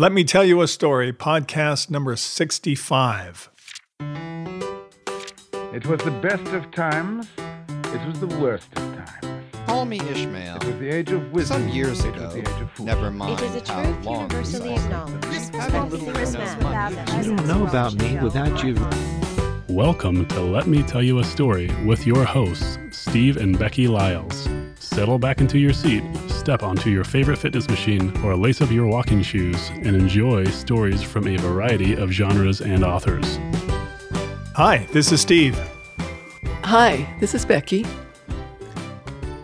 Let me tell you a story, podcast number 65. It was the best of times. It was the worst of times. Call me Ishmael. It was the age of wisdom. Some years it ago, was the age of fools. never mind It is a how truth long universally ago. acknowledged. Having little Christmas to no money. without You don't know about me without you. Welcome to Let Me Tell You a Story with your hosts, Steve and Becky Lyles. Settle back into your seat, step onto your favorite fitness machine, or lace up your walking shoes and enjoy stories from a variety of genres and authors. Hi, this is Steve. Hi, this is Becky.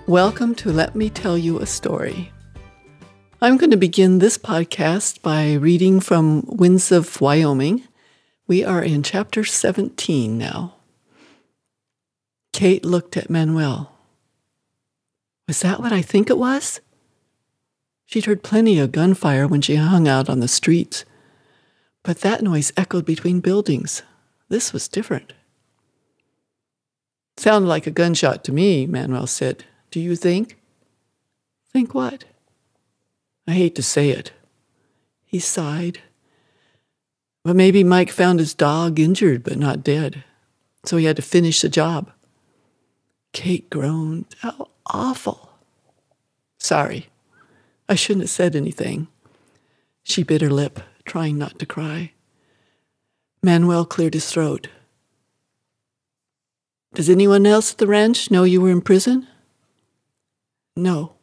Welcome to Let Me Tell You a Story. I'm going to begin this podcast by reading from Winds of Wyoming. We are in chapter 17 now. Kate looked at Manuel. Was that what I think it was? She'd heard plenty of gunfire when she hung out on the streets, but that noise echoed between buildings. This was different. Sounded like a gunshot to me, Manuel said. Do you think? Think what? I hate to say it. He sighed. But maybe Mike found his dog injured but not dead, so he had to finish the job. Kate groaned. Awful. Sorry. I shouldn't have said anything. She bit her lip, trying not to cry. Manuel cleared his throat. Does anyone else at the ranch know you were in prison? No.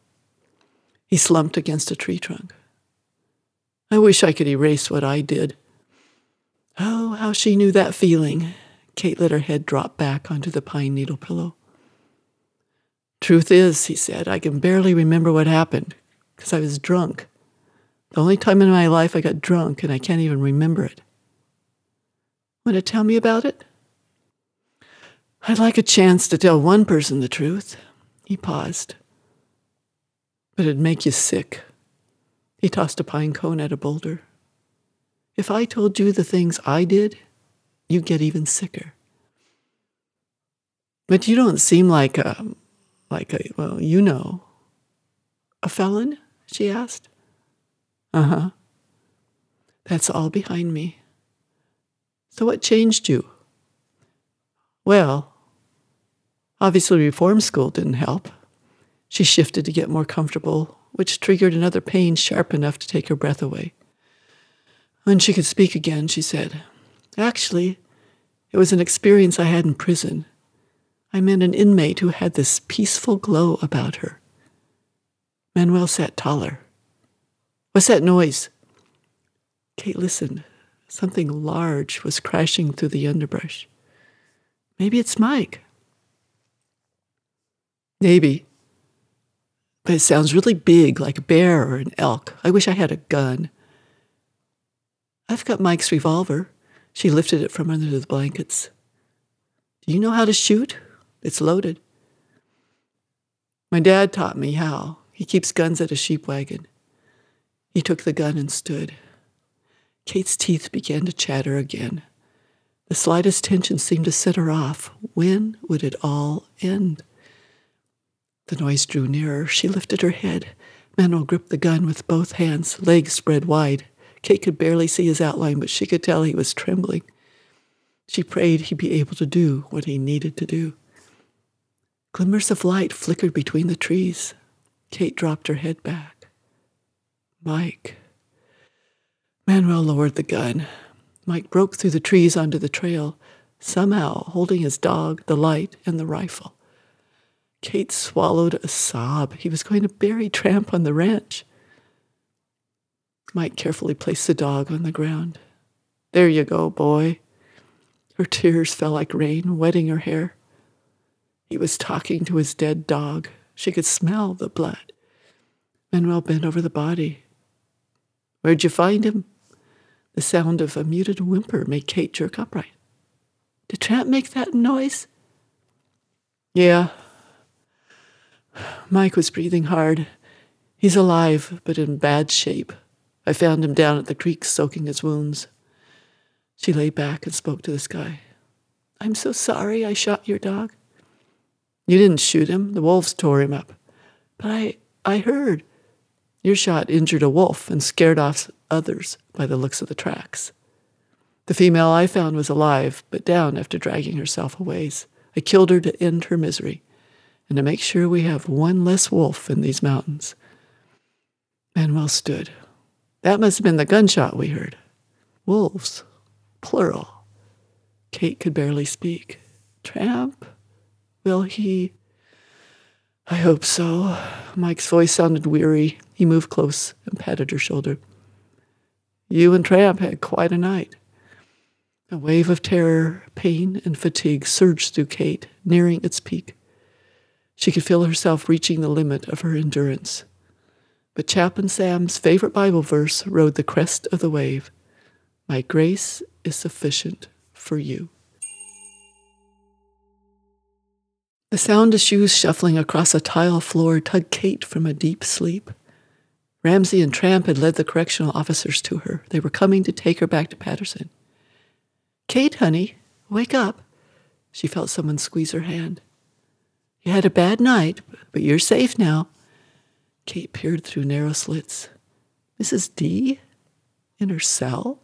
He slumped against a tree trunk. I wish I could erase what I did. Oh, how she knew that feeling. Kate let her head drop back onto the pine needle pillow. Truth is, he said, I can barely remember what happened because I was drunk. The only time in my life I got drunk and I can't even remember it. Want to tell me about it? I'd like a chance to tell one person the truth. He paused. But it'd make you sick. He tossed a pine cone at a boulder. If I told you the things I did, you'd get even sicker. But you don't seem like a, like a, well, you know. A felon? She asked. Uh huh. That's all behind me. So what changed you? Well, obviously, reform school didn't help. She shifted to get more comfortable, which triggered another pain sharp enough to take her breath away. When she could speak again, she said, Actually, it was an experience I had in prison. I met an inmate who had this peaceful glow about her. Manuel sat taller. What's that noise? Kate listened. Something large was crashing through the underbrush. Maybe it's Mike. Maybe. But it sounds really big, like a bear or an elk. I wish I had a gun. I've got Mike's revolver. She lifted it from under the blankets. Do you know how to shoot? It's loaded. My dad taught me how. He keeps guns at a sheep wagon. He took the gun and stood. Kate's teeth began to chatter again. The slightest tension seemed to set her off. When would it all end? The noise drew nearer. She lifted her head. Manuel gripped the gun with both hands, legs spread wide. Kate could barely see his outline, but she could tell he was trembling. She prayed he'd be able to do what he needed to do. Glimmers of light flickered between the trees. Kate dropped her head back. Mike. Manuel lowered the gun. Mike broke through the trees onto the trail, somehow holding his dog, the light, and the rifle. Kate swallowed a sob. He was going to bury Tramp on the ranch. Mike carefully placed the dog on the ground. There you go, boy. Her tears fell like rain, wetting her hair. He was talking to his dead dog. She could smell the blood. Manuel bent over the body. Where'd you find him? The sound of a muted whimper made Kate jerk upright. Did Tramp make that noise? Yeah. Mike was breathing hard. He's alive, but in bad shape. I found him down at the creek soaking his wounds. She lay back and spoke to the sky. I'm so sorry I shot your dog. You didn't shoot him. The wolves tore him up. But I, I heard. Your shot injured a wolf and scared off others by the looks of the tracks. The female I found was alive, but down after dragging herself a ways. I killed her to end her misery and to make sure we have one less wolf in these mountains. Manuel stood. That must have been the gunshot we heard. Wolves, plural. Kate could barely speak. Tramp? Will he? I hope so. Mike's voice sounded weary. He moved close and patted her shoulder. You and Tramp had quite a night. A wave of terror, pain, and fatigue surged through Kate, nearing its peak. She could feel herself reaching the limit of her endurance. But Chaplain Sam's favorite Bible verse rode the crest of the wave My grace is sufficient for you. The sound of shoes shuffling across a tile floor tugged Kate from a deep sleep. Ramsey and Tramp had led the correctional officers to her. They were coming to take her back to Patterson. Kate, honey, wake up. She felt someone squeeze her hand. You had a bad night, but you're safe now. Kate peered through narrow slits. Mrs. D? In her cell?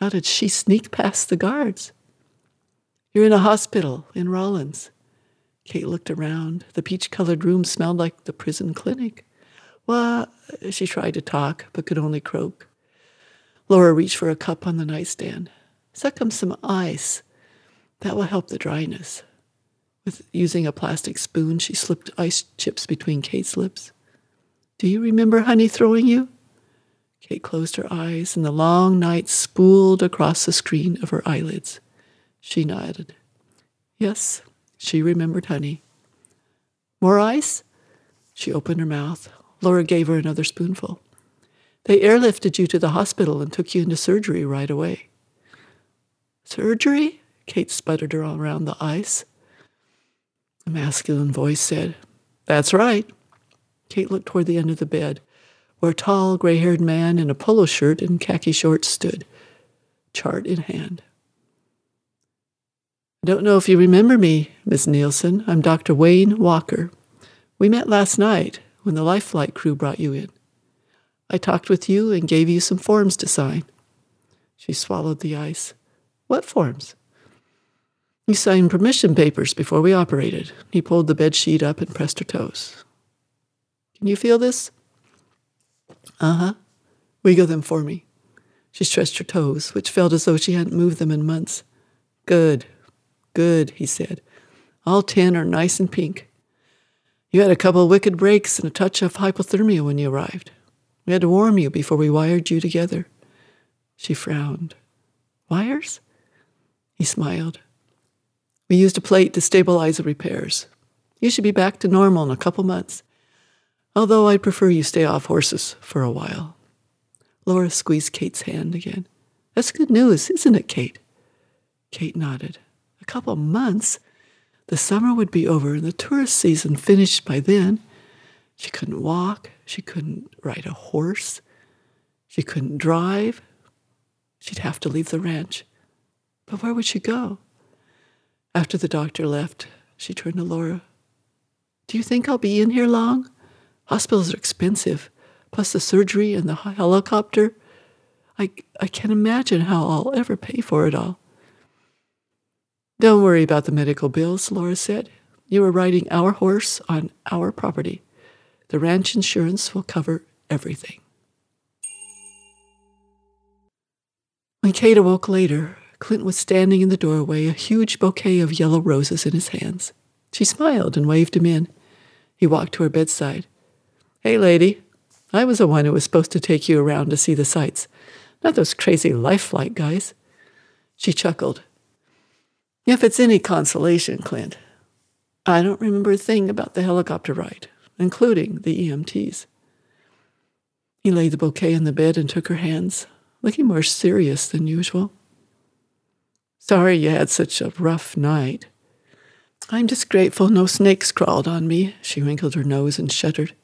How did she sneak past the guards? You're in a hospital in Rawlins. Kate looked around. The peach colored room smelled like the prison clinic. Well, she tried to talk, but could only croak. Laura reached for a cup on the nightstand. Suck up some ice. That will help the dryness. With using a plastic spoon, she slipped ice chips between Kate's lips. Do you remember Honey throwing you? Kate closed her eyes, and the long night spooled across the screen of her eyelids. She nodded. Yes, she remembered Honey. More ice? She opened her mouth. Laura gave her another spoonful. They airlifted you to the hospital and took you into surgery right away. Surgery? Kate sputtered her around the ice. A masculine voice said, That's right. Kate looked toward the end of the bed, where a tall, gray haired man in a polo shirt and khaki shorts stood, chart in hand. I don't know if you remember me, Miss Nielsen. I'm Dr. Wayne Walker. We met last night when the Life Flight crew brought you in. I talked with you and gave you some forms to sign. She swallowed the ice. What forms? You signed permission papers before we operated. He pulled the bed sheet up and pressed her toes. Can you feel this? Uh huh. Wiggle them for me. She stretched her toes, which felt as though she hadn't moved them in months. Good, good, he said. All ten are nice and pink. You had a couple of wicked breaks and a touch of hypothermia when you arrived. We had to warm you before we wired you together. She frowned. Wires? He smiled. We used a plate to stabilize the repairs. You should be back to normal in a couple months, although I'd prefer you stay off horses for a while. Laura squeezed Kate's hand again. That's good news, isn't it, Kate? Kate nodded. A couple months? The summer would be over and the tourist season finished by then. She couldn't walk. She couldn't ride a horse. She couldn't drive. She'd have to leave the ranch. But where would she go? After the doctor left, she turned to Laura. Do you think I'll be in here long? Hospitals are expensive, plus the surgery and the helicopter. I, I can't imagine how I'll ever pay for it all. Don't worry about the medical bills, Laura said. You are riding our horse on our property. The ranch insurance will cover everything. When Kate awoke later, Clint was standing in the doorway, a huge bouquet of yellow roses in his hands. She smiled and waved him in. He walked to her bedside. Hey, lady. I was the one who was supposed to take you around to see the sights, not those crazy life flight guys. She chuckled. If it's any consolation, Clint, I don't remember a thing about the helicopter ride, including the EMTs. He laid the bouquet on the bed and took her hands, looking more serious than usual. Sorry you had such a rough night. I'm just grateful no snakes crawled on me. She wrinkled her nose and shuddered.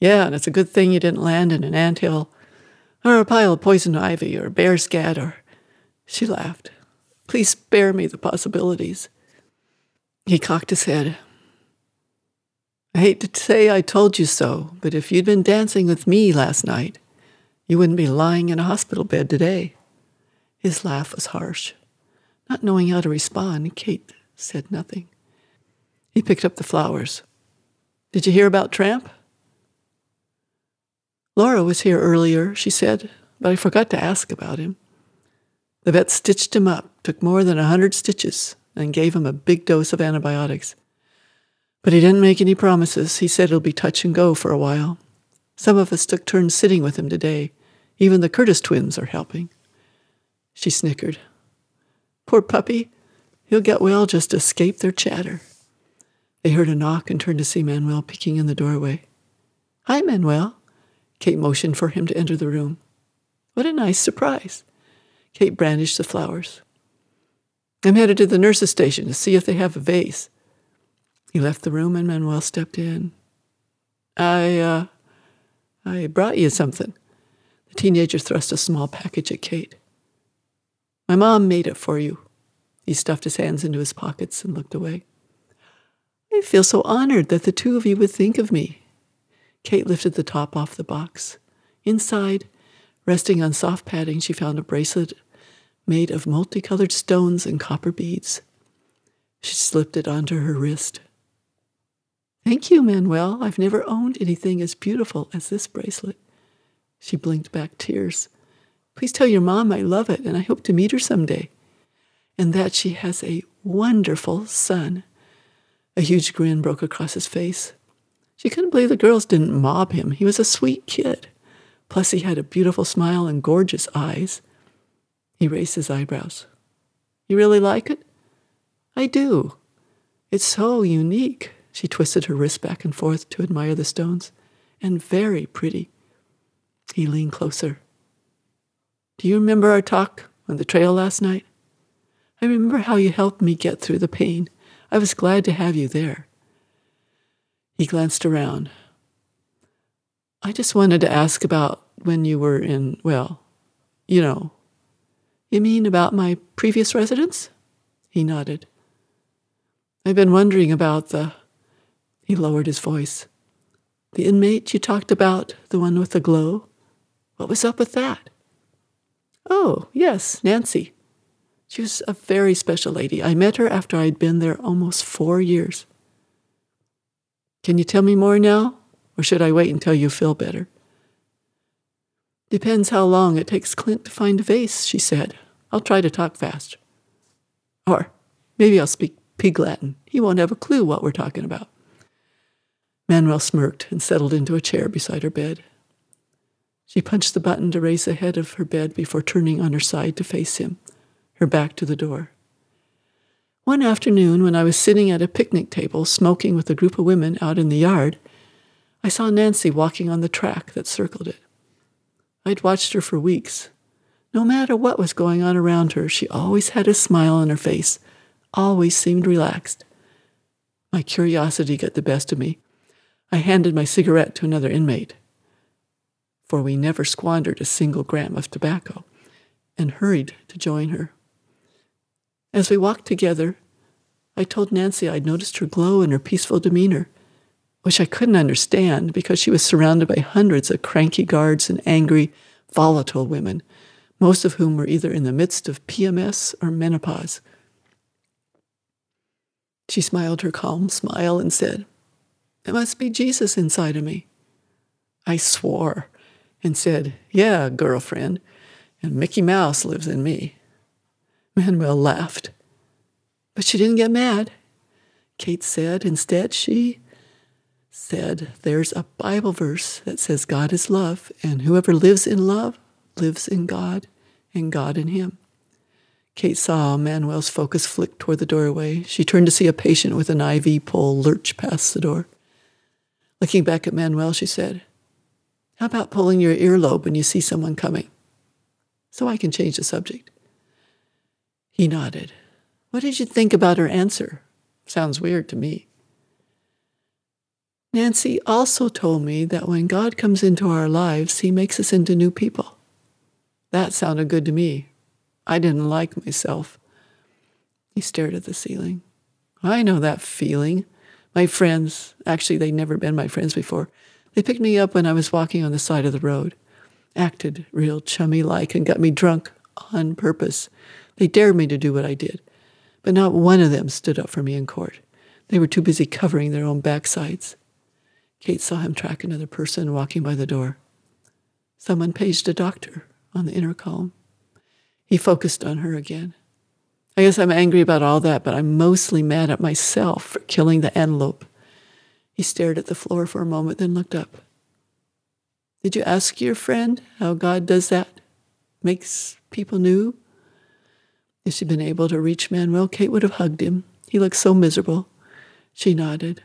Yeah, and it's a good thing you didn't land in an ant hill, or a pile of poison ivy, or bear scat, or. She laughed. Please spare me the possibilities. He cocked his head. I hate to say I told you so, but if you'd been dancing with me last night, You wouldn't be lying in a hospital bed today. His laugh was harsh. Not knowing how to respond, Kate said nothing. He picked up the flowers. Did you hear about Tramp? Laura was here earlier, she said, but I forgot to ask about him. The vet stitched him up, took more than a hundred stitches, and gave him a big dose of antibiotics. But he didn't make any promises. He said it'll be touch and go for a while. Some of us took turns sitting with him today. Even the Curtis twins are helping. She snickered. Poor puppy. He'll get well just escape their chatter. They heard a knock and turned to see Manuel peeking in the doorway. Hi, Manuel. Kate motioned for him to enter the room. What a nice surprise. Kate brandished the flowers. I'm headed to the nurse's station to see if they have a vase. He left the room and Manuel stepped in. I, uh, I brought you something. The teenager thrust a small package at Kate. My mom made it for you. He stuffed his hands into his pockets and looked away. I feel so honored that the two of you would think of me. Kate lifted the top off the box. Inside, resting on soft padding, she found a bracelet made of multicolored stones and copper beads. She slipped it onto her wrist. Thank you, Manuel. I've never owned anything as beautiful as this bracelet. She blinked back tears. Please tell your mom I love it and I hope to meet her someday. And that she has a wonderful son. A huge grin broke across his face. She couldn't believe the girls didn't mob him. He was a sweet kid. Plus, he had a beautiful smile and gorgeous eyes. He raised his eyebrows. You really like it? I do. It's so unique. She twisted her wrist back and forth to admire the stones. And very pretty. He leaned closer. Do you remember our talk on the trail last night? I remember how you helped me get through the pain. I was glad to have you there. He glanced around. I just wanted to ask about when you were in, well, you know. You mean about my previous residence? He nodded. I've been wondering about the. He lowered his voice. The inmate you talked about, the one with the glow? What was up with that? Oh, yes, Nancy. She was a very special lady. I met her after I'd been there almost four years. Can you tell me more now, or should I wait until you feel better? Depends how long it takes Clint to find a vase, she said. I'll try to talk fast. Or maybe I'll speak pig Latin. He won't have a clue what we're talking about. Manuel smirked and settled into a chair beside her bed. She punched the button to raise the head of her bed before turning on her side to face him, her back to the door. One afternoon, when I was sitting at a picnic table smoking with a group of women out in the yard, I saw Nancy walking on the track that circled it. I'd watched her for weeks. No matter what was going on around her, she always had a smile on her face, always seemed relaxed. My curiosity got the best of me. I handed my cigarette to another inmate, for we never squandered a single gram of tobacco, and hurried to join her. As we walked together, I told Nancy I'd noticed her glow and her peaceful demeanor, which I couldn't understand because she was surrounded by hundreds of cranky guards and angry, volatile women, most of whom were either in the midst of PMS or menopause. She smiled her calm smile and said, It must be Jesus inside of me. I swore and said, Yeah, girlfriend, and Mickey Mouse lives in me. Manuel laughed. But she didn't get mad. Kate said instead she said, There's a Bible verse that says God is love, and whoever lives in love lives in God, and God in him. Kate saw Manuel's focus flick toward the doorway. She turned to see a patient with an IV pole lurch past the door. Looking back at Manuel, she said, How about pulling your earlobe when you see someone coming? So I can change the subject. He nodded. What did you think about her answer? Sounds weird to me. Nancy also told me that when God comes into our lives, he makes us into new people. That sounded good to me. I didn't like myself. He stared at the ceiling. I know that feeling. My friends, actually, they'd never been my friends before, they picked me up when I was walking on the side of the road. acted real chummy like and got me drunk on purpose. They dared me to do what I did, but not one of them stood up for me in court. They were too busy covering their own backsides. Kate saw him track another person walking by the door. Someone paged a doctor on the intercom. He focused on her again. I guess I'm angry about all that, but I'm mostly mad at myself for killing the antelope. He stared at the floor for a moment, then looked up. Did you ask your friend how God does that? Makes people new? If she'd been able to reach Manuel, Kate would have hugged him. He looked so miserable. She nodded.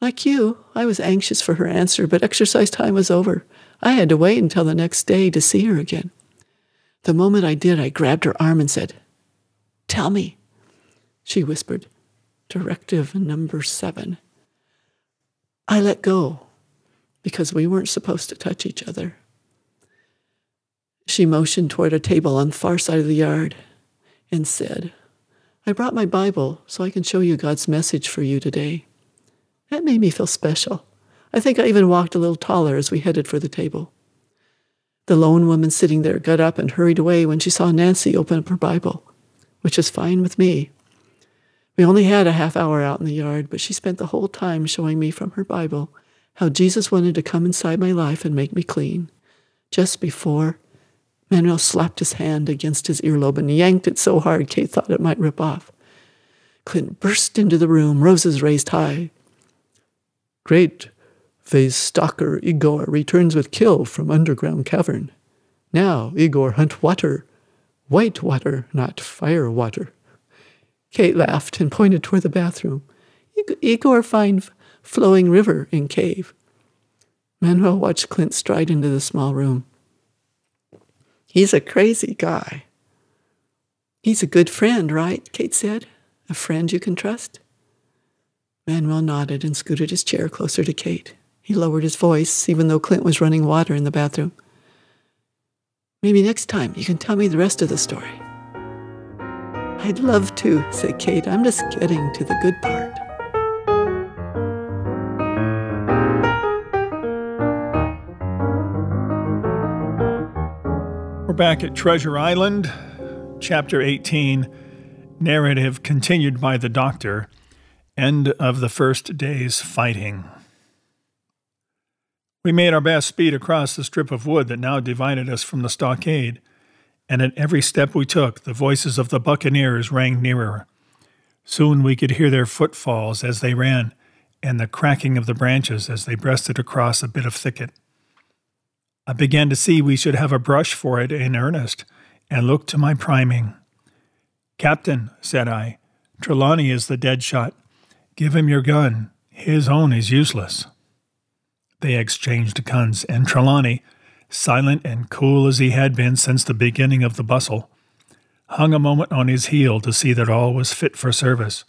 Like you, I was anxious for her answer, but exercise time was over. I had to wait until the next day to see her again. The moment I did, I grabbed her arm and said, Tell me, she whispered. Directive number seven. I let go because we weren't supposed to touch each other. She motioned toward a table on the far side of the yard and said, I brought my Bible so I can show you God's message for you today. That made me feel special. I think I even walked a little taller as we headed for the table. The lone woman sitting there got up and hurried away when she saw Nancy open up her Bible, which is fine with me. We only had a half hour out in the yard, but she spent the whole time showing me from her Bible how Jesus wanted to come inside my life and make me clean. Just before, Manuel slapped his hand against his earlobe and yanked it so hard Kate thought it might rip off. Clint burst into the room, roses raised high. Great, phase stalker Igor returns with kill from underground cavern. Now Igor hunt water, white water, not fire water. Kate laughed and pointed toward the bathroom. Igor find flowing river in cave. Manuel watched Clint stride into the small room. He's a crazy guy. He's a good friend, right? Kate said. A friend you can trust? Manuel nodded and scooted his chair closer to Kate. He lowered his voice, even though Clint was running water in the bathroom. Maybe next time you can tell me the rest of the story. I'd love to, said Kate. I'm just getting to the good part. We're back at Treasure Island, Chapter 18, narrative continued by the Doctor, end of the first day's fighting. We made our best speed across the strip of wood that now divided us from the stockade, and at every step we took, the voices of the buccaneers rang nearer. Soon we could hear their footfalls as they ran, and the cracking of the branches as they breasted across a bit of thicket. I began to see we should have a brush for it in earnest, and looked to my priming. Captain, said I, Trelawney is the dead shot. Give him your gun. His own is useless. They exchanged guns, and Trelawney, silent and cool as he had been since the beginning of the bustle, hung a moment on his heel to see that all was fit for service.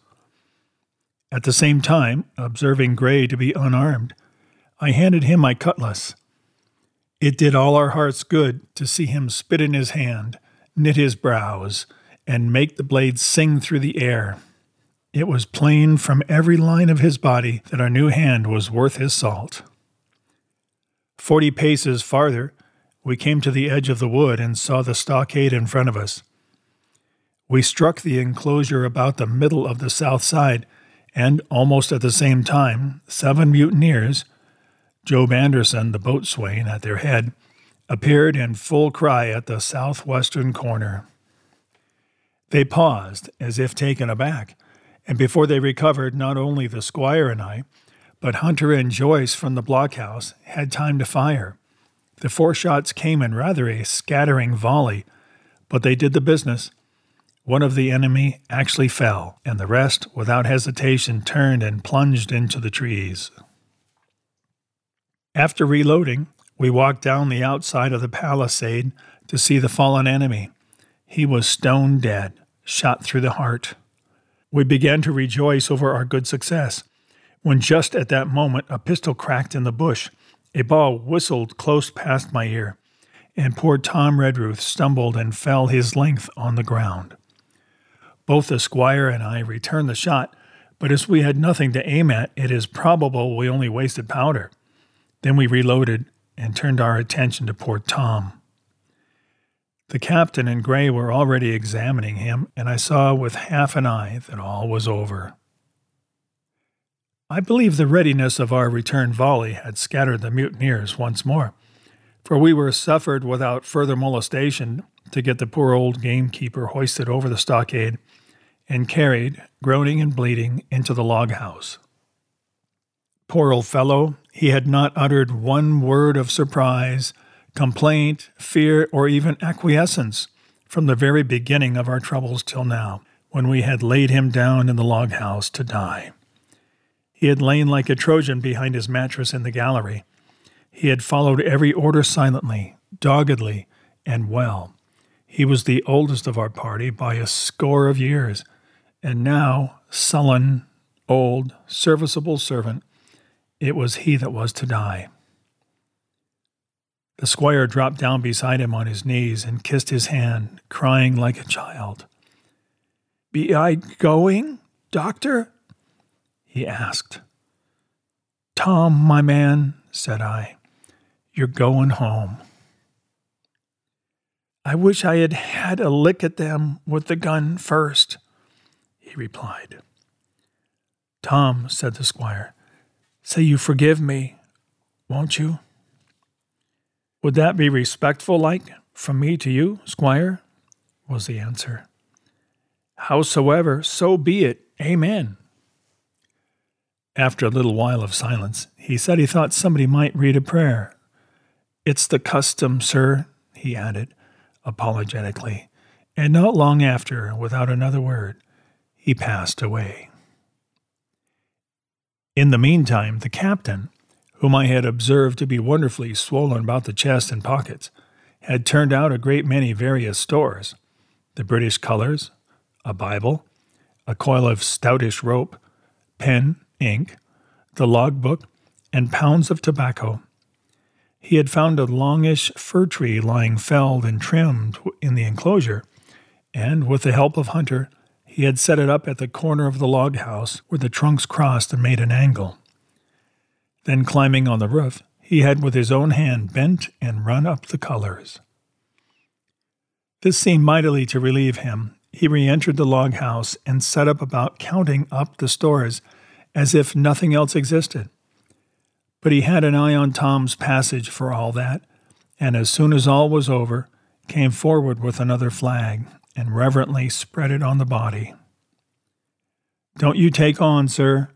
At the same time, observing Gray to be unarmed, I handed him my cutlass it did all our hearts good to see him spit in his hand, knit his brows, and make the blade sing through the air. It was plain from every line of his body that our new hand was worth his salt. Forty paces farther, we came to the edge of the wood and saw the stockade in front of us. We struck the enclosure about the middle of the south side, and almost at the same time, seven mutineers, Job Anderson, the boatswain at their head, appeared in full cry at the southwestern corner. They paused, as if taken aback, and before they recovered, not only the squire and I, but Hunter and Joyce from the blockhouse had time to fire. The four shots came in rather a scattering volley, but they did the business. One of the enemy actually fell, and the rest, without hesitation, turned and plunged into the trees. After reloading, we walked down the outside of the palisade to see the fallen enemy. He was stone dead, shot through the heart. We began to rejoice over our good success, when just at that moment a pistol cracked in the bush. A ball whistled close past my ear, and poor Tom Redruth stumbled and fell his length on the ground. Both the squire and I returned the shot, but as we had nothing to aim at, it is probable we only wasted powder. Then we reloaded and turned our attention to poor Tom. The captain and Gray were already examining him, and I saw with half an eye that all was over. I believe the readiness of our return volley had scattered the mutineers once more, for we were suffered without further molestation to get the poor old gamekeeper hoisted over the stockade and carried, groaning and bleeding, into the log house. Poor old fellow, he had not uttered one word of surprise, complaint, fear, or even acquiescence from the very beginning of our troubles till now, when we had laid him down in the log house to die. He had lain like a Trojan behind his mattress in the gallery. He had followed every order silently, doggedly, and well. He was the oldest of our party by a score of years, and now, sullen, old, serviceable servant, it was he that was to die. The squire dropped down beside him on his knees and kissed his hand, crying like a child. Be I going, doctor? he asked. Tom, my man, said I, you're going home. I wish I had had a lick at them with the gun first, he replied. Tom, said the squire, say you forgive me, won't you? Would that be respectful like from me to you, squire? was the answer. Howsoever, so be it. Amen. After a little while of silence, he said he thought somebody might read a prayer. It's the custom, sir, he added, apologetically, and not long after, without another word, he passed away. In the meantime, the captain, whom I had observed to be wonderfully swollen about the chest and pockets, had turned out a great many various stores the British colors, a Bible, a coil of stoutish rope, pen, ink, the logbook, and pounds of tobacco, he had found a longish fir tree lying felled and trimmed in the enclosure, and with the help of Hunter, he had set it up at the corner of the log house where the trunks crossed and made an angle. Then, climbing on the roof, he had with his own hand bent and run up the colors. This seemed mightily to relieve him. He re entered the log house and set up about counting up the stores as if nothing else existed. But he had an eye on Tom's passage for all that, and as soon as all was over, came forward with another flag and reverently spread it on the body. Don't you take on, sir,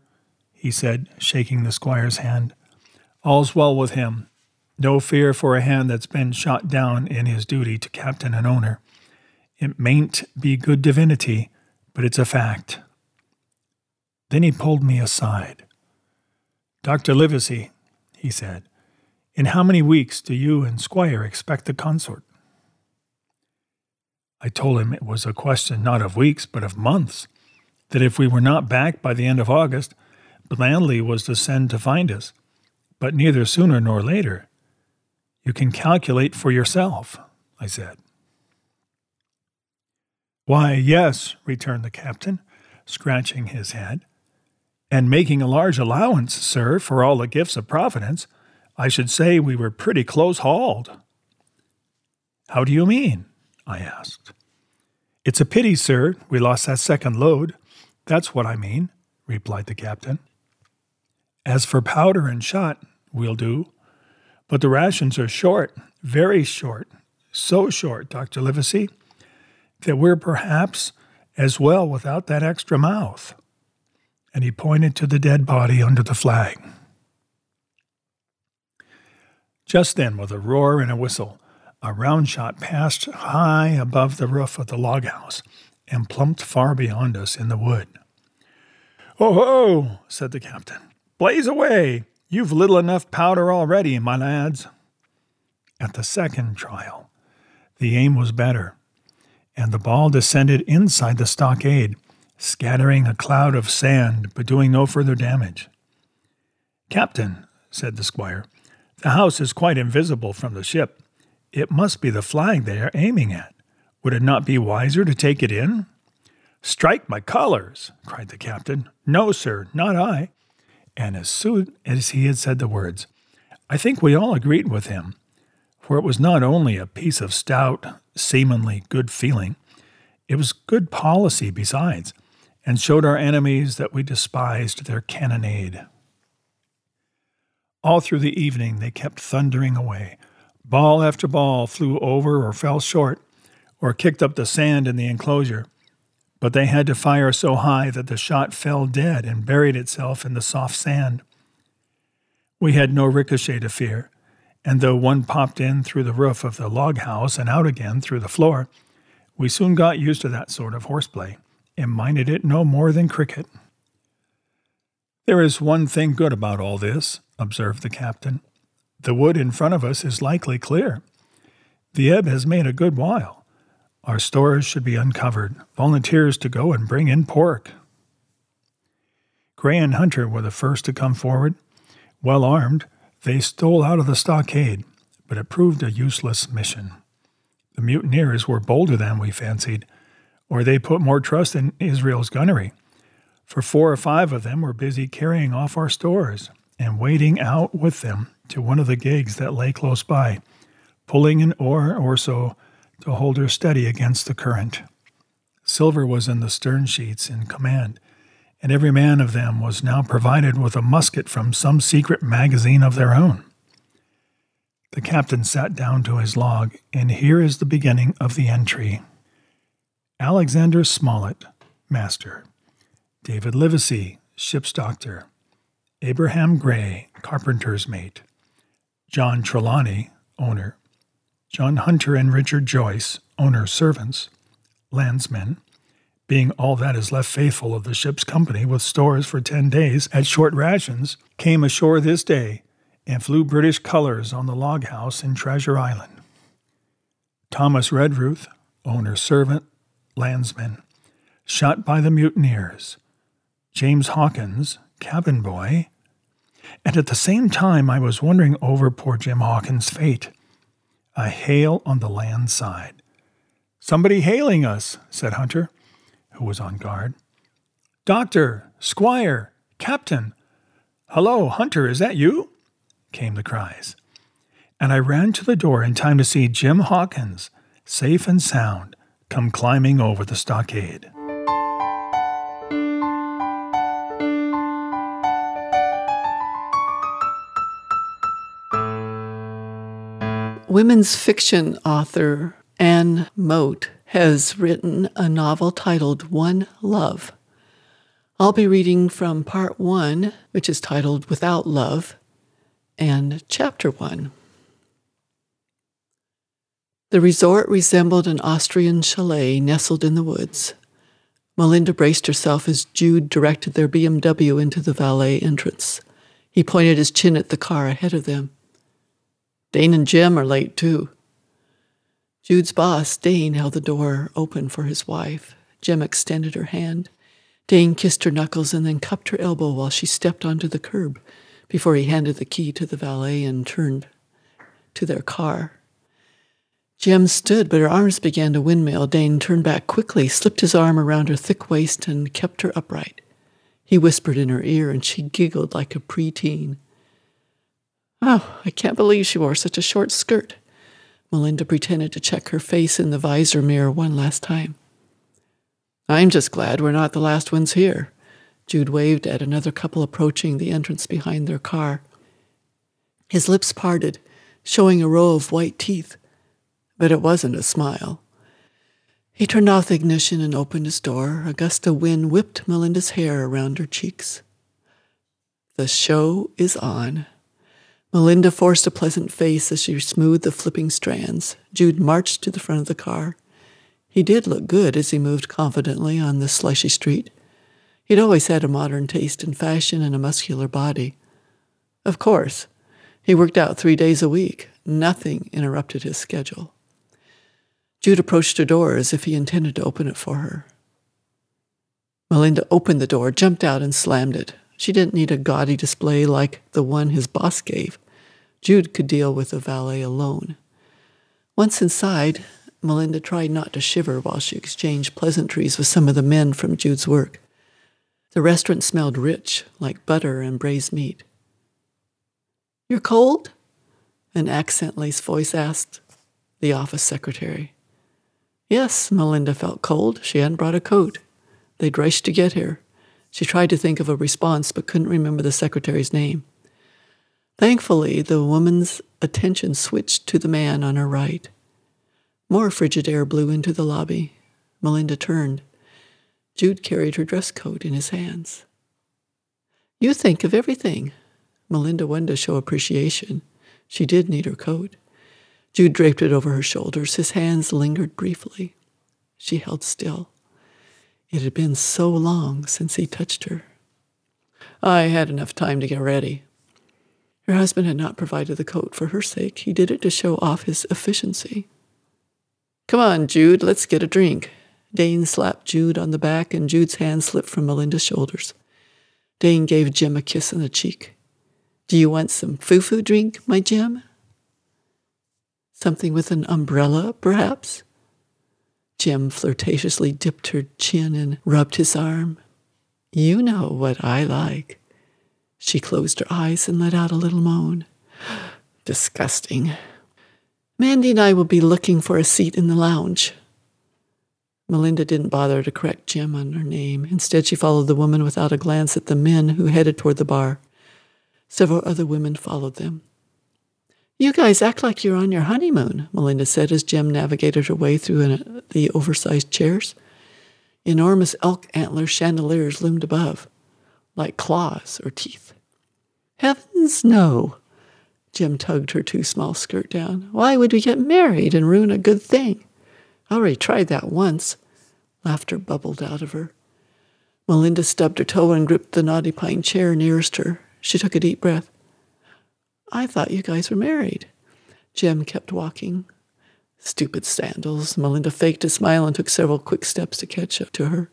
he said, shaking the squire's hand. All's well with him. No fear for a hand that's been shot down in his duty to captain and owner. It mayn't be good divinity, but it's a fact. Then he pulled me aside. Dr. Livesey, he said, in how many weeks do you and Squire expect the consort? I told him it was a question not of weeks, but of months, that if we were not back by the end of August, Blandly was to send to find us, but neither sooner nor later. You can calculate for yourself, I said. Why, yes, returned the captain, scratching his head and making a large allowance, sir, for all the gifts of Providence, I should say we were pretty close hauled. How do you mean? I asked. It's a pity, sir, we lost that second load. That's what I mean, replied the captain. As for powder and shot, we'll do. But the rations are short, very short, so short, Dr. Livesey, that we're perhaps as well without that extra mouth and he pointed to the dead body under the flag. Just then, with a roar and a whistle, a round shot passed high above the roof of the log house and plumped far beyond us in the wood. Oh ho, said the captain. Blaze away! You've little enough powder already, my lads. At the second trial, the aim was better, and the ball descended inside the stockade scattering a cloud of sand but doing no further damage. Captain, said the squire, the house is quite invisible from the ship. It must be the flag they are aiming at. Would it not be wiser to take it in? Strike my colors, cried the captain. No, sir, not I. And as soon as he had said the words, I think we all agreed with him, for it was not only a piece of stout, seamanly good feeling, it was good policy besides, and showed our enemies that we despised their cannonade. All through the evening they kept thundering away. Ball after ball flew over or fell short, or kicked up the sand in the enclosure, but they had to fire so high that the shot fell dead and buried itself in the soft sand. We had no ricochet to fear, and though one popped in through the roof of the log house and out again through the floor, we soon got used to that sort of horseplay and minded it no more than cricket. There is one thing good about all this, observed the captain. The wood in front of us is likely clear. The ebb has made a good while. Our stores should be uncovered, volunteers to go and bring in pork. Gray and Hunter were the first to come forward. Well armed, they stole out of the stockade, but it proved a useless mission. The mutineers were bolder than we fancied, or they put more trust in Israel's gunnery, for four or five of them were busy carrying off our stores and wading out with them to one of the gigs that lay close by, pulling an oar or so to hold her steady against the current. Silver was in the stern sheets in command, and every man of them was now provided with a musket from some secret magazine of their own. The captain sat down to his log, and here is the beginning of the entry Alexander Smollett, Master. David Livesey, Ship's Doctor. Abraham Gray, Carpenter's Mate. John Trelawney, Owner. John Hunter and Richard Joyce, Owner Servants. Landsmen being all that is left faithful of the ship's company with stores for ten days at short rations, came ashore this day and flew British colors on the log house in Treasure Island. Thomas Redruth, owner servant, landsman, shot by the mutineers. James Hawkins, cabin boy. And at the same time, I was wondering over poor Jim Hawkins' fate. A hail on the land side. Somebody hailing us, said Hunter who was on guard. Doctor, Squire, Captain. Hello, Hunter, is that you? came the cries. And I ran to the door in time to see Jim Hawkins, safe and sound, come climbing over the stockade. Women's fiction author Anne Moat has written a novel titled One Love. I'll be reading from part one, which is titled Without Love, and chapter one. The resort resembled an Austrian chalet nestled in the woods. Melinda braced herself as Jude directed their BMW into the valet entrance. He pointed his chin at the car ahead of them. Dane and Jim are late, too. Jude's boss, Dane, held the door open for his wife. Jim extended her hand. Dane kissed her knuckles and then cupped her elbow while she stepped onto the curb before he handed the key to the valet and turned to their car. Jim stood, but her arms began to windmill. Dane turned back quickly, slipped his arm around her thick waist, and kept her upright. He whispered in her ear, and she giggled like a preteen. Oh, I can't believe she wore such a short skirt. Melinda pretended to check her face in the visor mirror one last time. I'm just glad we're not the last ones here. Jude waved at another couple approaching the entrance behind their car. His lips parted, showing a row of white teeth, but it wasn't a smile. He turned off the ignition and opened his door. A gust of wind whipped Melinda's hair around her cheeks. The show is on. Melinda forced a pleasant face as she smoothed the flipping strands. Jude marched to the front of the car. He did look good as he moved confidently on the slushy street. He'd always had a modern taste in fashion and a muscular body. Of course, he worked out three days a week. Nothing interrupted his schedule. Jude approached her door as if he intended to open it for her. Melinda opened the door, jumped out, and slammed it. She didn't need a gaudy display like the one his boss gave. Jude could deal with the valet alone. Once inside, Melinda tried not to shiver while she exchanged pleasantries with some of the men from Jude's work. The restaurant smelled rich, like butter and braised meat. You're cold? An accent-laced voice asked the office secretary. Yes, Melinda felt cold. She hadn't brought a coat. They'd rushed to get here. She tried to think of a response but couldn't remember the secretary's name. Thankfully, the woman's attention switched to the man on her right. More frigid air blew into the lobby. Melinda turned. Jude carried her dress coat in his hands. You think of everything. Melinda wanted to show appreciation. She did need her coat. Jude draped it over her shoulders. His hands lingered briefly. She held still. It had been so long since he touched her. I had enough time to get ready. Her husband had not provided the coat for her sake. He did it to show off his efficiency. Come on, Jude, let's get a drink. Dane slapped Jude on the back, and Jude's hand slipped from Melinda's shoulders. Dane gave Jim a kiss on the cheek. Do you want some foo-foo drink, my Jim? Something with an umbrella, perhaps? Jim flirtatiously dipped her chin and rubbed his arm. You know what I like. She closed her eyes and let out a little moan. Disgusting. Mandy and I will be looking for a seat in the lounge. Melinda didn't bother to correct Jim on her name. Instead, she followed the woman without a glance at the men who headed toward the bar. Several other women followed them. You guys act like you're on your honeymoon, Melinda said as Jim navigated her way through an, uh, the oversized chairs. Enormous elk antler chandeliers loomed above, like claws or teeth. Heavens, no. Jim tugged her too small skirt down. Why would we get married and ruin a good thing? I already tried that once. Laughter bubbled out of her. Melinda stubbed her toe and gripped the knotty pine chair nearest her. She took a deep breath. I thought you guys were married. Jim kept walking. Stupid sandals. Melinda faked a smile and took several quick steps to catch up to her.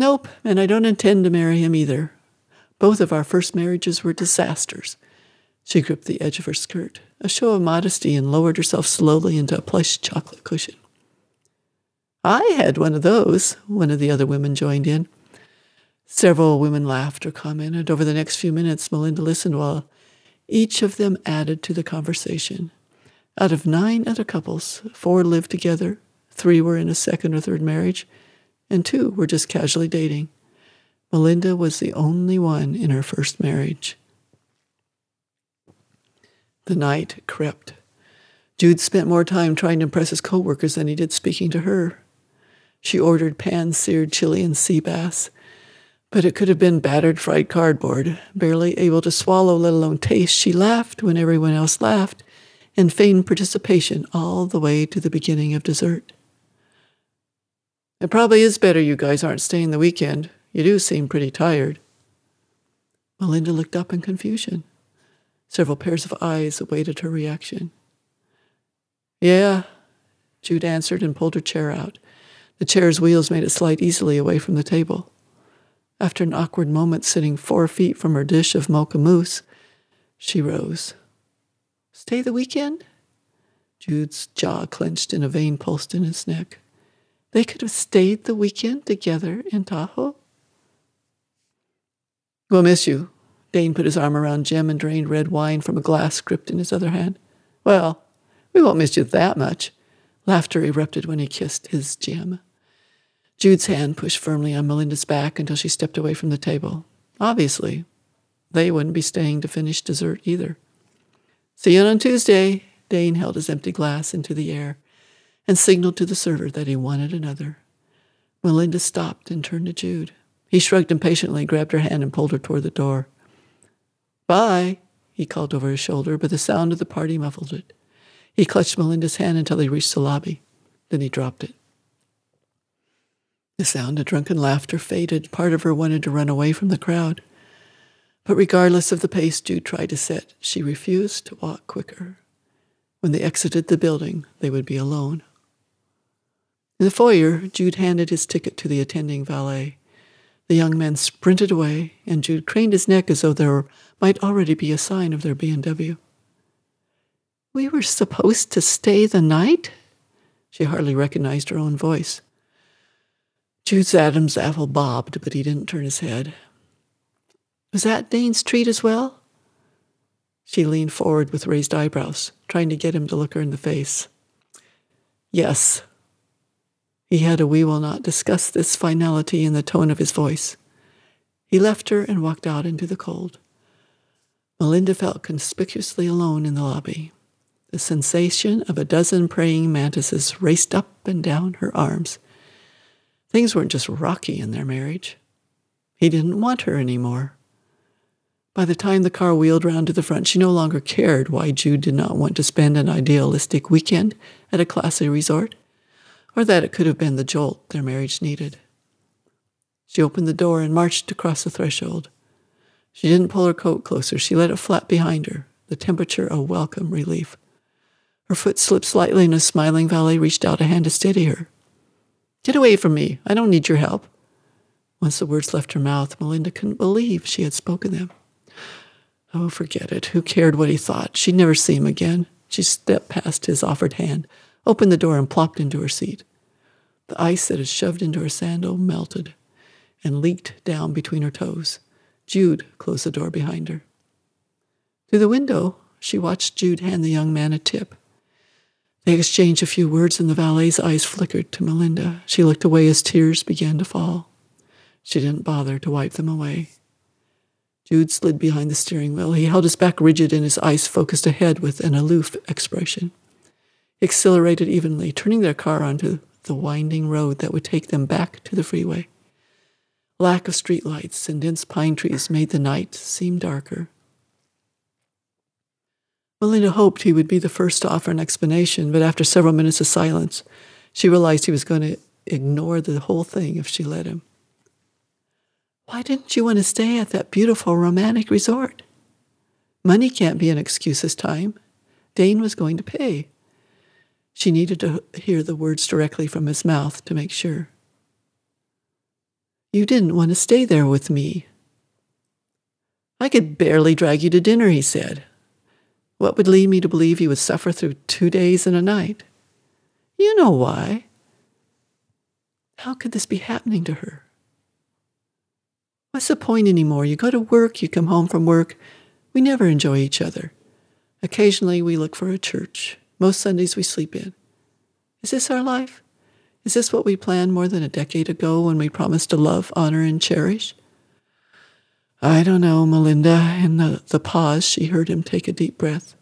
Nope, and I don't intend to marry him either. Both of our first marriages were disasters. She gripped the edge of her skirt, a show of modesty, and lowered herself slowly into a plush chocolate cushion. I had one of those, one of the other women joined in. Several women laughed or commented. Over the next few minutes, Melinda listened while each of them added to the conversation. Out of nine other couples, four lived together, three were in a second or third marriage, and two were just casually dating. Melinda was the only one in her first marriage. The night crept. Jude spent more time trying to impress his coworkers than he did speaking to her. She ordered pan-seared Chilean sea bass, but it could have been battered fried cardboard. Barely able to swallow, let alone taste, she laughed when everyone else laughed and feigned participation all the way to the beginning of dessert. It probably is better you guys aren't staying the weekend. You do seem pretty tired. Melinda looked up in confusion. Several pairs of eyes awaited her reaction. Yeah, Jude answered and pulled her chair out. The chair's wheels made it slide easily away from the table. After an awkward moment sitting four feet from her dish of mocha mousse, she rose. Stay the weekend? Jude's jaw clenched and a vein pulsed in his neck. They could have stayed the weekend together in Tahoe? We'll miss you. Dane put his arm around Jim and drained red wine from a glass gripped in his other hand. Well, we won't miss you that much. Laughter erupted when he kissed his Jim. Jude's hand pushed firmly on Melinda's back until she stepped away from the table. Obviously, they wouldn't be staying to finish dessert either. See you on Tuesday. Dane held his empty glass into the air and signaled to the server that he wanted another. Melinda stopped and turned to Jude. He shrugged impatiently, grabbed her hand, and pulled her toward the door. Bye, he called over his shoulder, but the sound of the party muffled it. He clutched Melinda's hand until he reached the lobby. Then he dropped it. The sound of drunken laughter faded. Part of her wanted to run away from the crowd. But regardless of the pace Jude tried to set, she refused to walk quicker. When they exited the building, they would be alone. In the foyer, Jude handed his ticket to the attending valet. The young man sprinted away, and Jude craned his neck as though there might already be a sign of their BMW. We were supposed to stay the night? She hardly recognized her own voice. Jude's Adam's apple bobbed, but he didn't turn his head. Was that Dane's treat as well? She leaned forward with raised eyebrows, trying to get him to look her in the face. Yes. He had a we will not discuss this finality in the tone of his voice. He left her and walked out into the cold. Melinda felt conspicuously alone in the lobby. The sensation of a dozen praying mantises raced up and down her arms. Things weren't just rocky in their marriage. He didn't want her anymore. By the time the car wheeled round to the front, she no longer cared why Jude did not want to spend an idealistic weekend at a classy resort, or that it could have been the jolt their marriage needed. She opened the door and marched across the threshold. She didn't pull her coat closer. She let it flap behind her, the temperature a welcome relief. Her foot slipped slightly, and a smiling valet reached out a hand to steady her. Get away from me. I don't need your help. Once the words left her mouth, Melinda couldn't believe she had spoken them. Oh, forget it. Who cared what he thought? She'd never see him again. She stepped past his offered hand, opened the door, and plopped into her seat. The ice that had shoved into her sandal melted and leaked down between her toes. Jude closed the door behind her. Through the window, she watched Jude hand the young man a tip. They exchanged a few words, and the valet's eyes flickered to Melinda. She looked away as tears began to fall. She didn't bother to wipe them away. Jude slid behind the steering wheel. He held his back rigid and his eyes focused ahead with an aloof expression. Accelerated evenly, turning their car onto the winding road that would take them back to the freeway. Lack of streetlights and dense pine trees made the night seem darker. Melinda hoped he would be the first to offer an explanation, but after several minutes of silence, she realized he was going to ignore the whole thing if she let him. Why didn't you want to stay at that beautiful romantic resort? Money can't be an excuse this time. Dane was going to pay. She needed to hear the words directly from his mouth to make sure. You didn't want to stay there with me. I could barely drag you to dinner, he said. What would lead me to believe you would suffer through two days and a night? You know why. How could this be happening to her? What's the point anymore? You go to work, you come home from work. We never enjoy each other. Occasionally we look for a church. Most Sundays we sleep in. Is this our life? Is this what we planned more than a decade ago when we promised to love, honor, and cherish? I don't know, Melinda. In the, the pause, she heard him take a deep breath.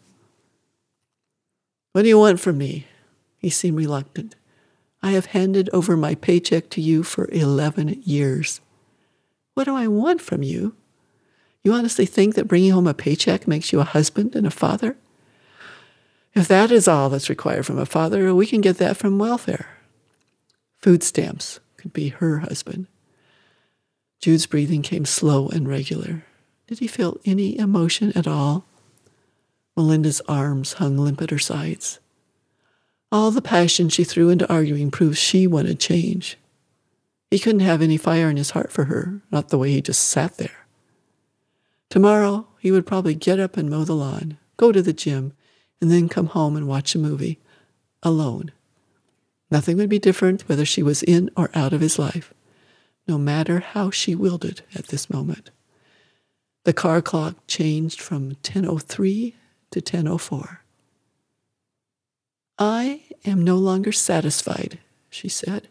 What do you want from me? He seemed reluctant. I have handed over my paycheck to you for 11 years. What do I want from you? You honestly think that bringing home a paycheck makes you a husband and a father? If that is all that's required from a father, we can get that from welfare. Food stamps could be her husband. Jude's breathing came slow and regular. Did he feel any emotion at all? Melinda's arms hung limp at her sides. All the passion she threw into arguing proved she wanted change. He couldn't have any fire in his heart for her, not the way he just sat there. Tomorrow, he would probably get up and mow the lawn, go to the gym, and then come home and watch a movie, alone. Nothing would be different whether she was in or out of his life no matter how she willed it at this moment. The car clock changed from 10.03 to 10.04. I am no longer satisfied, she said.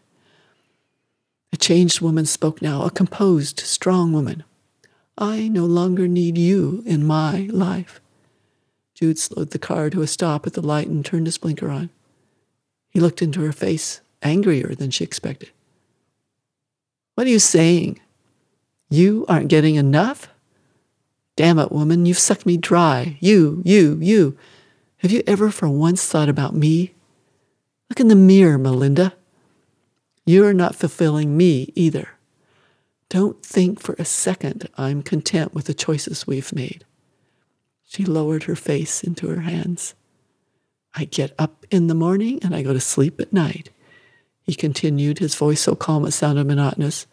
A changed woman spoke now, a composed, strong woman. I no longer need you in my life. Jude slowed the car to a stop at the light and turned his blinker on. He looked into her face, angrier than she expected. What are you saying? You aren't getting enough? Damn it, woman, you've sucked me dry. You, you, you. Have you ever for once thought about me? Look in the mirror, Melinda. You're not fulfilling me either. Don't think for a second I'm content with the choices we've made. She lowered her face into her hands. I get up in the morning and I go to sleep at night. He continued, his voice so calm it sounded monotonous.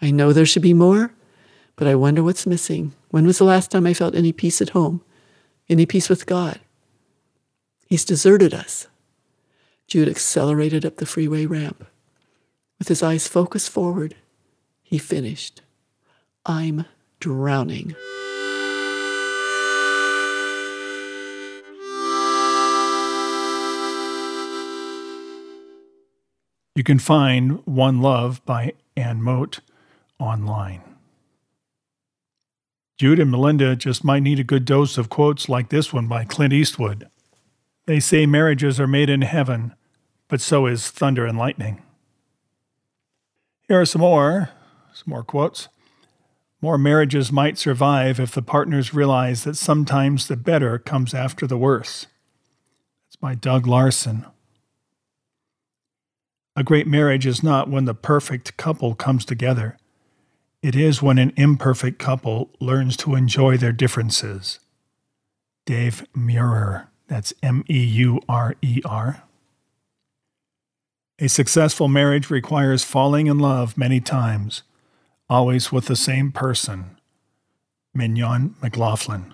I know there should be more, but I wonder what's missing. When was the last time I felt any peace at home? Any peace with God? He's deserted us. Jude accelerated up the freeway ramp. With his eyes focused forward, he finished. I'm drowning. You can find One Love by Anne Moat online. Jude and Melinda just might need a good dose of quotes like this one by Clint Eastwood. They say marriages are made in heaven, but so is thunder and lightning. Here are some more, some more quotes. More marriages might survive if the partners realize that sometimes the better comes after the worse. That's by Doug Larson. A great marriage is not when the perfect couple comes together. It is when an imperfect couple learns to enjoy their differences. Dave Meurer. That's M E U R E R. A successful marriage requires falling in love many times always with the same person. Mignon McLaughlin.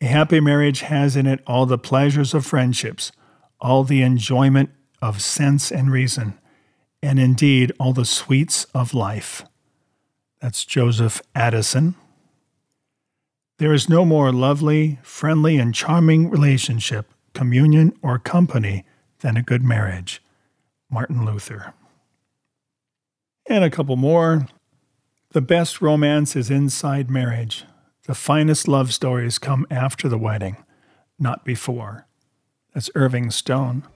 A happy marriage has in it all the pleasures of friendships, all the enjoyment of sense and reason, and indeed all the sweets of life. That's Joseph Addison. There is no more lovely, friendly, and charming relationship, communion, or company than a good marriage. Martin Luther. And a couple more. The best romance is inside marriage. The finest love stories come after the wedding, not before. That's Irving Stone.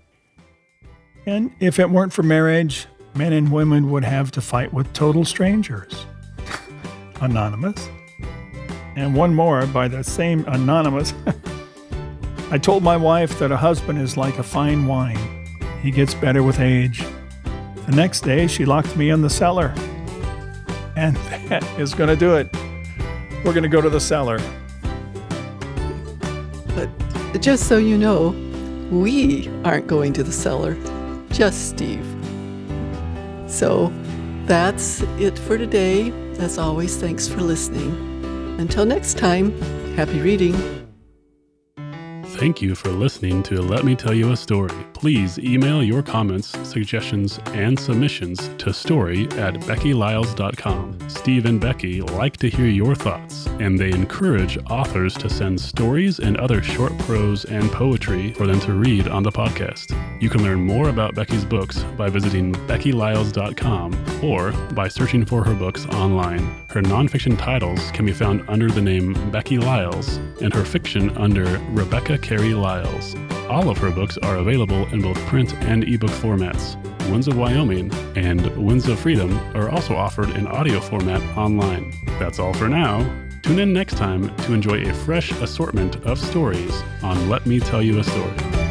And if it weren't for marriage, men and women would have to fight with total strangers. anonymous. And one more by the same anonymous. I told my wife that a husband is like a fine wine. He gets better with age. The next day, she locked me in the cellar. And that is going to do it. We're going to go to the cellar. But just so you know, we aren't going to the cellar, just Steve. So that's it for today. As always, thanks for listening. Until next time, happy reading. Thank you for listening to Let Me Tell You a Story. Please email your comments, suggestions, and submissions to story at beckylyles.com. Steve and Becky like to hear your thoughts, and they encourage authors to send stories and other short prose and poetry for them to read on the podcast. You can learn more about Becky's books by visiting beckylyles.com or by searching for her books online. Her nonfiction titles can be found under the name Becky Lyles, and her fiction under Rebecca Carey Lyles. All of her books are available in both print and ebook formats. Winds of Wyoming and Winds of Freedom are also offered in audio format online. That's all for now. Tune in next time to enjoy a fresh assortment of stories on Let Me Tell You a Story.